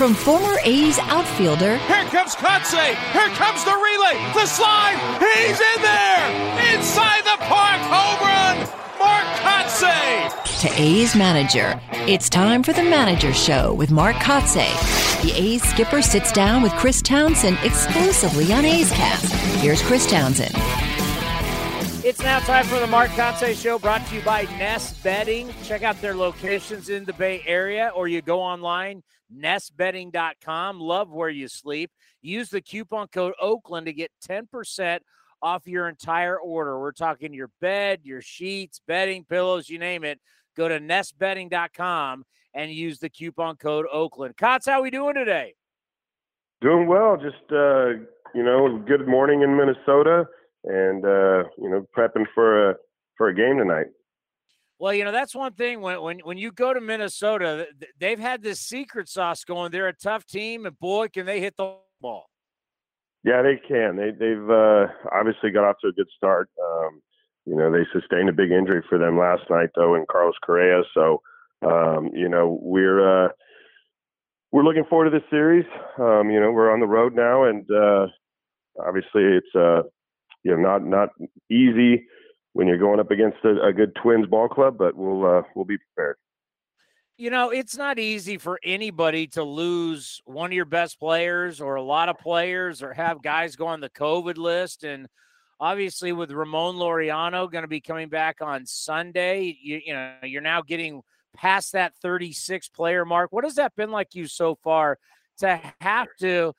From former A's outfielder. Here comes Kotsay! Here comes the relay! The slide! He's in there! Inside the park! Home run! Mark Kotsay! To A's manager. It's time for the Manager Show with Mark Kotsay. The A's skipper sits down with Chris Townsend exclusively on A's Cast. Here's Chris Townsend. It's now time for the Mark Kotsay Show brought to you by Nest Bedding. Check out their locations in the Bay Area or you go online, nestbedding.com. Love where you sleep. Use the coupon code Oakland to get 10% off your entire order. We're talking your bed, your sheets, bedding, pillows, you name it. Go to nestbedding.com and use the coupon code Oakland. Cots, how we doing today? Doing well. Just, uh, you know, good morning in Minnesota and uh, you know prepping for a for a game tonight. Well, you know that's one thing when when when you go to Minnesota, they've had this secret sauce going. They're a tough team, and boy, can they hit the ball. Yeah, they can. They they've uh, obviously got off to a good start. Um, you know, they sustained a big injury for them last night though in Carlos Correa. So um, you know we're uh, we're looking forward to this series. Um, you know, we're on the road now, and uh, obviously it's uh, you know not not easy when you're going up against a, a good Twins ball club, but we'll uh, we'll be prepared. You know, it's not easy for anybody to lose one of your best players or a lot of players or have guys go on the COVID list. And obviously, with Ramon Laureano going to be coming back on Sunday, you, you know, you're now getting past that 36 player mark. What has that been like you so far to have to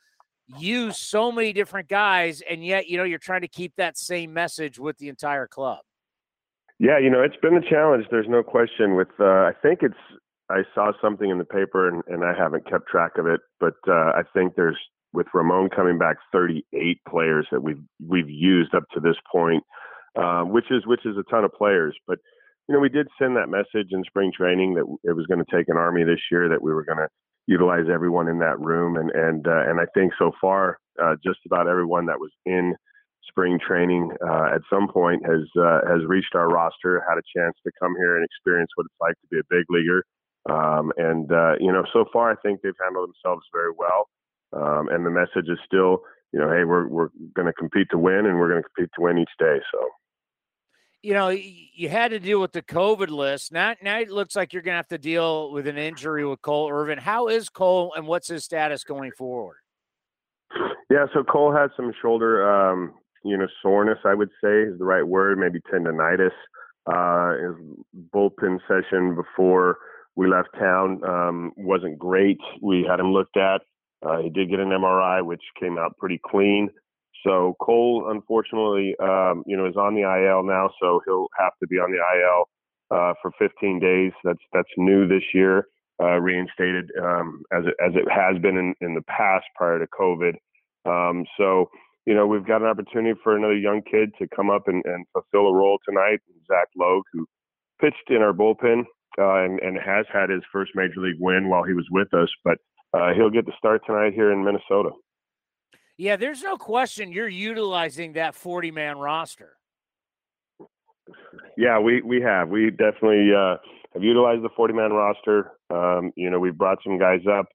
use so many different guys and yet you know you're trying to keep that same message with the entire club. Yeah you know it's been a challenge there's no question with uh, i think it's i saw something in the paper and, and i haven't kept track of it but uh, i think there's with ramon coming back 38 players that we've we've used up to this point uh, which is which is a ton of players but you know we did send that message in spring training that it was going to take an army this year that we were going to utilize everyone in that room. And and uh, and I think so far, uh, just about everyone that was in spring training uh, at some point has uh, has reached our roster, had a chance to come here and experience what it's like to be a big leaguer. Um, and uh, you know, so far, I think they've handled themselves very well. Um, and the message is still, you know, hey, we're we're going to compete to win, and we're going to compete to win each day. So you know, you had to deal with the COVID list. Now, now it looks like you're going to have to deal with an injury with Cole Irvin. How is Cole, and what's his status going forward? Yeah, so Cole had some shoulder, um, you know, soreness. I would say is the right word. Maybe tendonitis. Uh, his bullpen session before we left town um, wasn't great. We had him looked at. Uh, he did get an MRI, which came out pretty clean. So Cole, unfortunately, um, you know, is on the IL now, so he'll have to be on the IL uh, for 15 days. That's that's new this year, uh, reinstated um, as it, as it has been in, in the past prior to COVID. Um, so you know, we've got an opportunity for another young kid to come up and, and fulfill a role tonight. Zach Logue, who pitched in our bullpen uh, and, and has had his first major league win while he was with us, but uh, he'll get the start tonight here in Minnesota. Yeah, there's no question you're utilizing that 40 man roster. Yeah, we, we have. We definitely uh, have utilized the 40 man roster. Um, you know, we've brought some guys up,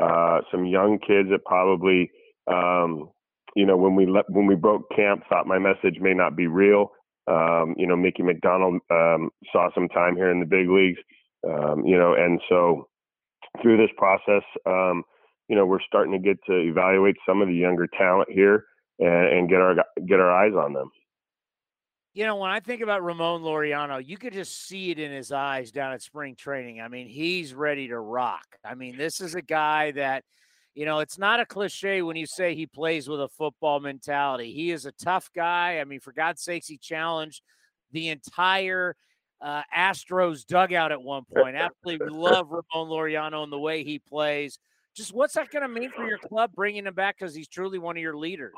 uh, some young kids that probably, um, you know, when we let, when we broke camp, thought my message may not be real. Um, you know, Mickey McDonald um, saw some time here in the big leagues. Um, you know, and so through this process, um, you know, we're starting to get to evaluate some of the younger talent here and, and get our get our eyes on them. You know, when I think about Ramon Laureano, you could just see it in his eyes down at spring training. I mean, he's ready to rock. I mean, this is a guy that, you know, it's not a cliche when you say he plays with a football mentality. He is a tough guy. I mean, for God's sakes, he challenged the entire uh, Astros dugout at one point. Absolutely love Ramon Laureano and the way he plays. Just what's that going to mean for your club bringing him back because he's truly one of your leaders?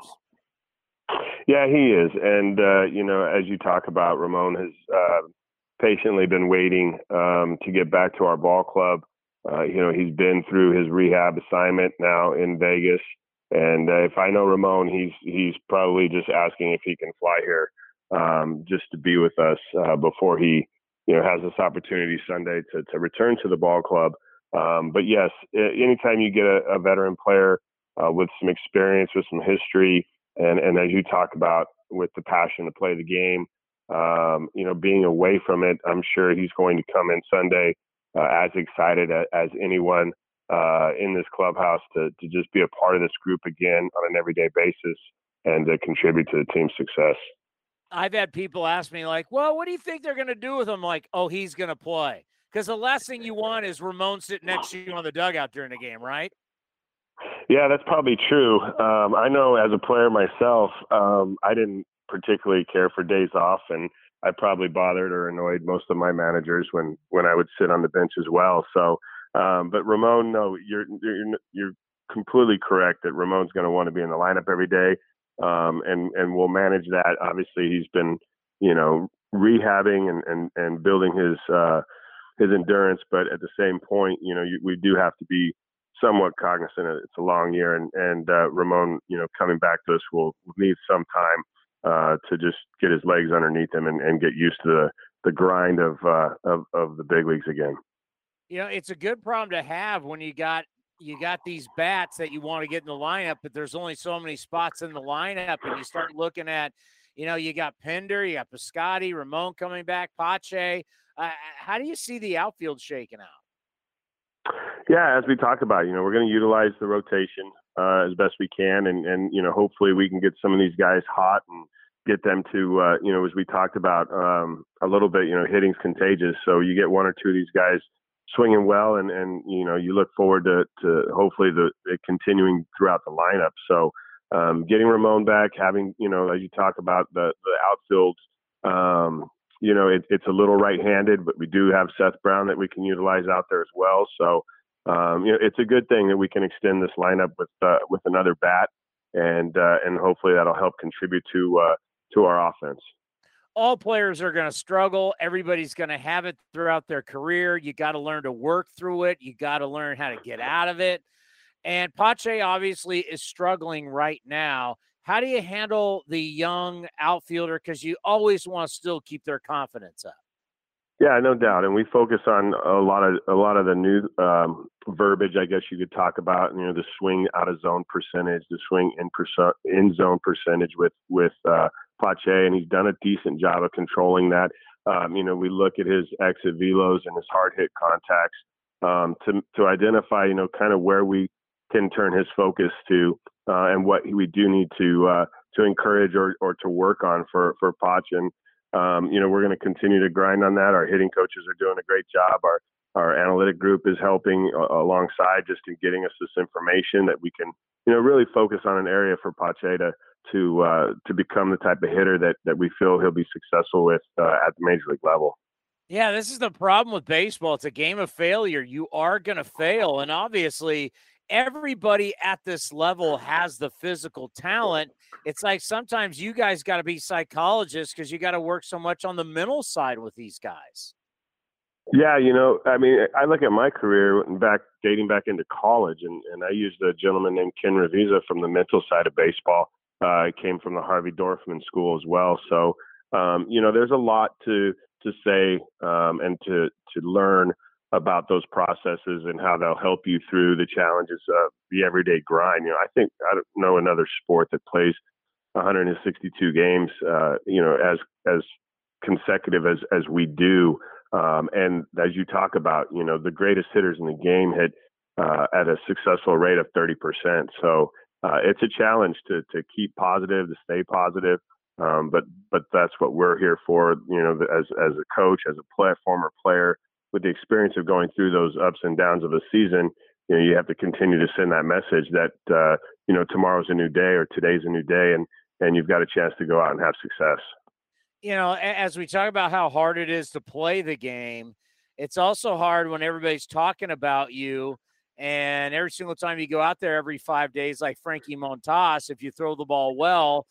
Yeah, he is, and uh, you know, as you talk about, Ramon has uh, patiently been waiting um, to get back to our ball club. Uh, you know, he's been through his rehab assignment now in Vegas, and uh, if I know Ramon, he's he's probably just asking if he can fly here um, just to be with us uh, before he, you know, has this opportunity Sunday to to return to the ball club. Um, but yes, anytime you get a, a veteran player uh, with some experience, with some history, and and as you talk about with the passion to play the game, um, you know, being away from it, I'm sure he's going to come in Sunday uh, as excited as, as anyone uh, in this clubhouse to to just be a part of this group again on an everyday basis and to contribute to the team's success. I've had people ask me like, "Well, what do you think they're going to do with him?" Like, "Oh, he's going to play." Because the last thing you want is Ramon sitting next to you on the dugout during the game, right? Yeah, that's probably true. Um, I know as a player myself, um, I didn't particularly care for days off, and I probably bothered or annoyed most of my managers when when I would sit on the bench as well. So, um, but Ramon, no, you're you're you're completely correct that Ramon's going to want to be in the lineup every day, um, and and we'll manage that. Obviously, he's been you know rehabbing and and and building his uh, his endurance, but at the same point, you know, you, we do have to be somewhat cognizant it's a long year, and and uh, Ramon, you know, coming back to us will need some time uh, to just get his legs underneath him and, and get used to the the grind of, uh, of of the big leagues again. You know, it's a good problem to have when you got you got these bats that you want to get in the lineup, but there's only so many spots in the lineup, and you start looking at, you know, you got Pinder, you got Piscotty, Ramon coming back, Pache. How do you see the outfield shaking out? Yeah, as we talked about, you know, we're going to utilize the rotation uh, as best we can, and and you know, hopefully we can get some of these guys hot and get them to, uh, you know, as we talked about um, a little bit, you know, hitting's contagious. So you get one or two of these guys swinging well, and and you know, you look forward to to hopefully the continuing throughout the lineup. So um, getting Ramon back, having you know, as you talk about the the outfield. Um, you know, it, it's a little right-handed, but we do have Seth Brown that we can utilize out there as well. So, um, you know, it's a good thing that we can extend this lineup with uh, with another bat, and uh, and hopefully that'll help contribute to uh, to our offense. All players are going to struggle. Everybody's going to have it throughout their career. You got to learn to work through it. You got to learn how to get out of it. And Pache obviously is struggling right now. How do you handle the young outfielder? Because you always want to still keep their confidence up. Yeah, no doubt, and we focus on a lot of a lot of the new um, verbiage, I guess you could talk about. You know, the swing out of zone percentage, the swing in perso- in zone percentage with with uh, Pache, and he's done a decent job of controlling that. Um, you know, we look at his exit velos and his hard hit contacts um, to to identify, you know, kind of where we can turn his focus to uh, and what we do need to uh, to encourage or, or to work on for for. And um, you know, we're going to continue to grind on that. Our hitting coaches are doing a great job. Our our analytic group is helping uh, alongside just in getting us this information that we can, you know, really focus on an area for Pache to to uh, to become the type of hitter that that we feel he'll be successful with uh, at the major league level. Yeah, this is the problem with baseball. It's a game of failure. You are going to fail, and obviously, everybody at this level has the physical talent. It's like sometimes you guys got to be psychologists because you got to work so much on the mental side with these guys. Yeah, you know, I mean, I look at my career back dating back into college, and, and I used a gentleman named Ken Ravizza from the mental side of baseball. Uh, I came from the Harvey Dorfman School as well, so um, you know, there's a lot to to say um, and to to learn about those processes and how they'll help you through the challenges of the everyday grind. You know, I think I don't know another sport that plays 162 games, uh, you know, as as consecutive as as we do. Um, and as you talk about, you know, the greatest hitters in the game had uh, at a successful rate of 30%. So uh, it's a challenge to to keep positive, to stay positive. Um, but but that's what we're here for. You know, as as a coach, as a former player, with the experience of going through those ups and downs of a season, you know, you have to continue to send that message that uh, you know tomorrow's a new day or today's a new day, and and you've got a chance to go out and have success. You know, as we talk about how hard it is to play the game, it's also hard when everybody's talking about you. And every single time you go out there every five days, like Frankie Montas, if you throw the ball well,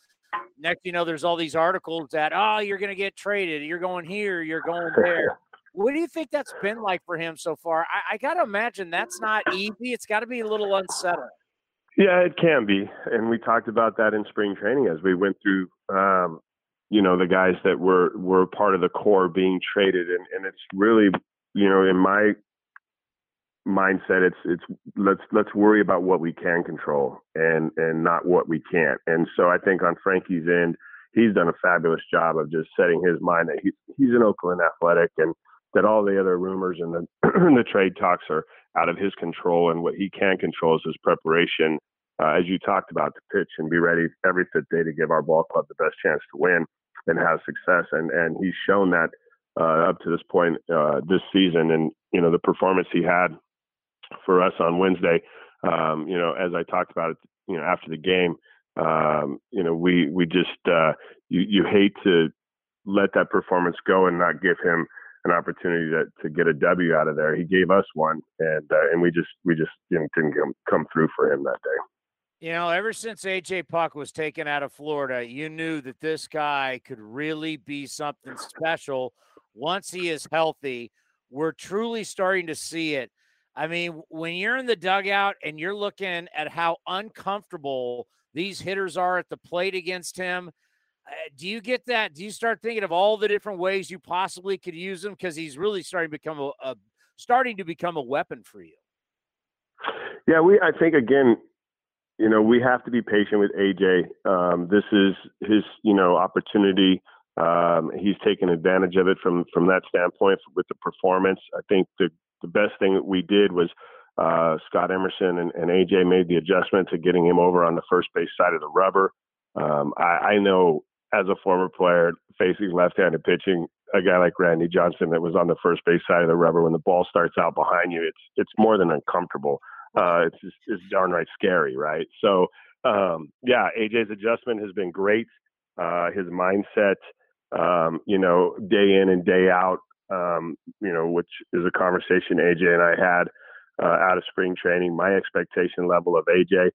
next you know there's all these articles that oh you're going to get traded, you're going here, you're going there. What do you think that's been like for him so far? I, I got to imagine that's not easy. It's got to be a little unsettling. Yeah, it can be, and we talked about that in spring training as we went through. Um, you know, the guys that were were part of the core being traded, and and it's really, you know, in my mindset, it's it's let's let's worry about what we can control and and not what we can't. And so I think on Frankie's end, he's done a fabulous job of just setting his mind that he's he's an Oakland athletic and that all the other rumors and the the trade talks are out of his control, and what he can control is his preparation, uh, as you talked about, to pitch and be ready every fifth day to give our ball club the best chance to win and have success. And and he's shown that uh, up to this point uh, this season, and you know the performance he had for us on Wednesday. Um, you know, as I talked about it, you know, after the game, um, you know, we we just uh, you you hate to let that performance go and not give him an opportunity to, to get a W out of there. He gave us one, and uh, and we just we just didn't, didn't come, come through for him that day. You know, ever since AJ Puk was taken out of Florida, you knew that this guy could really be something special once he is healthy. We're truly starting to see it. I mean, when you're in the dugout and you're looking at how uncomfortable these hitters are at the plate against him, do you get that? Do you start thinking of all the different ways you possibly could use him because he's really starting to become a, a, starting to become a weapon for you? Yeah, we. I think again, you know, we have to be patient with AJ. Um, this is his, you know, opportunity. Um, he's taken advantage of it from from that standpoint with the performance. I think the the best thing that we did was uh, Scott Emerson and, and, AJ made the adjustment to getting him over on the first base side of the rubber. Um, I, I, know as a former player facing left-handed pitching, a guy like Randy Johnson that was on the first base side of the rubber when the ball starts out behind you, it's it's more than uncomfortable. Uh, it's just, it's downright scary, right? So um, yeah, AJ's adjustment has been great. Uh, his mindset, um, you know, day in and day out, um, you know, which is a conversation AJ and I had uh, out of spring training. My expectation level of AJ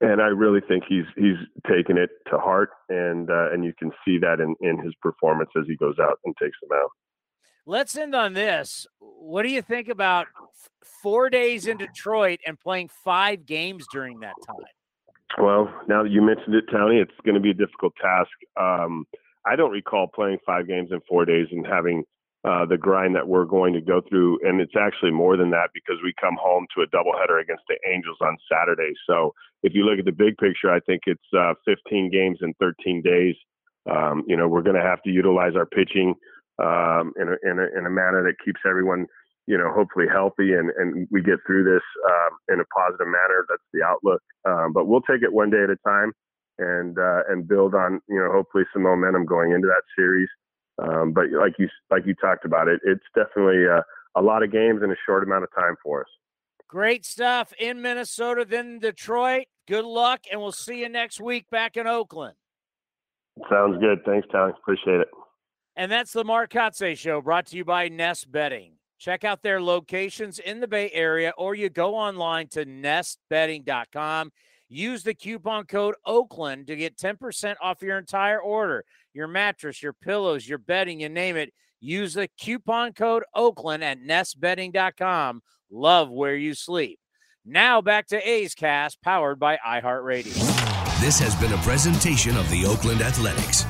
and I really think he's he's taken it to heart, and uh, and you can see that in in his performance as he goes out and takes them out. Let's end on this. What do you think about four days in Detroit and playing five games during that time? Well, now that you mentioned it, Tony, it's going to be a difficult task. Um, I don't recall playing five games in four days and having uh, the grind that we're going to go through. And it's actually more than that because we come home to a doubleheader against the Angels on Saturday. So if you look at the big picture, I think it's uh, 15 games in 13 days. Um, you know, we're going to have to utilize our pitching um, in, a, in, a, in, a, manner that keeps everyone, you know, hopefully healthy and, and we get through this um, in a positive manner. That's the outlook. Um, but we'll take it one day at a time and uh, and build on, you know, hopefully some momentum going into that series. Um, but like you like you talked about it, it's definitely a, a lot of games in a short amount of time for us. Great stuff in Minnesota, then Detroit. Good luck, and we'll see you next week back in Oakland. Sounds good. Thanks, Tom. Appreciate it. And that's the Mark Kotsay Show brought to you by Nest Bedding. Check out their locations in the Bay Area, or you go online to nestbedding.com. Use the coupon code Oakland to get 10% off your entire order your mattress, your pillows, your bedding, you name it. Use the coupon code Oakland at nestbedding.com. Love where you sleep. Now back to A's Cast, powered by iHeartRadio. This has been a presentation of the Oakland Athletics.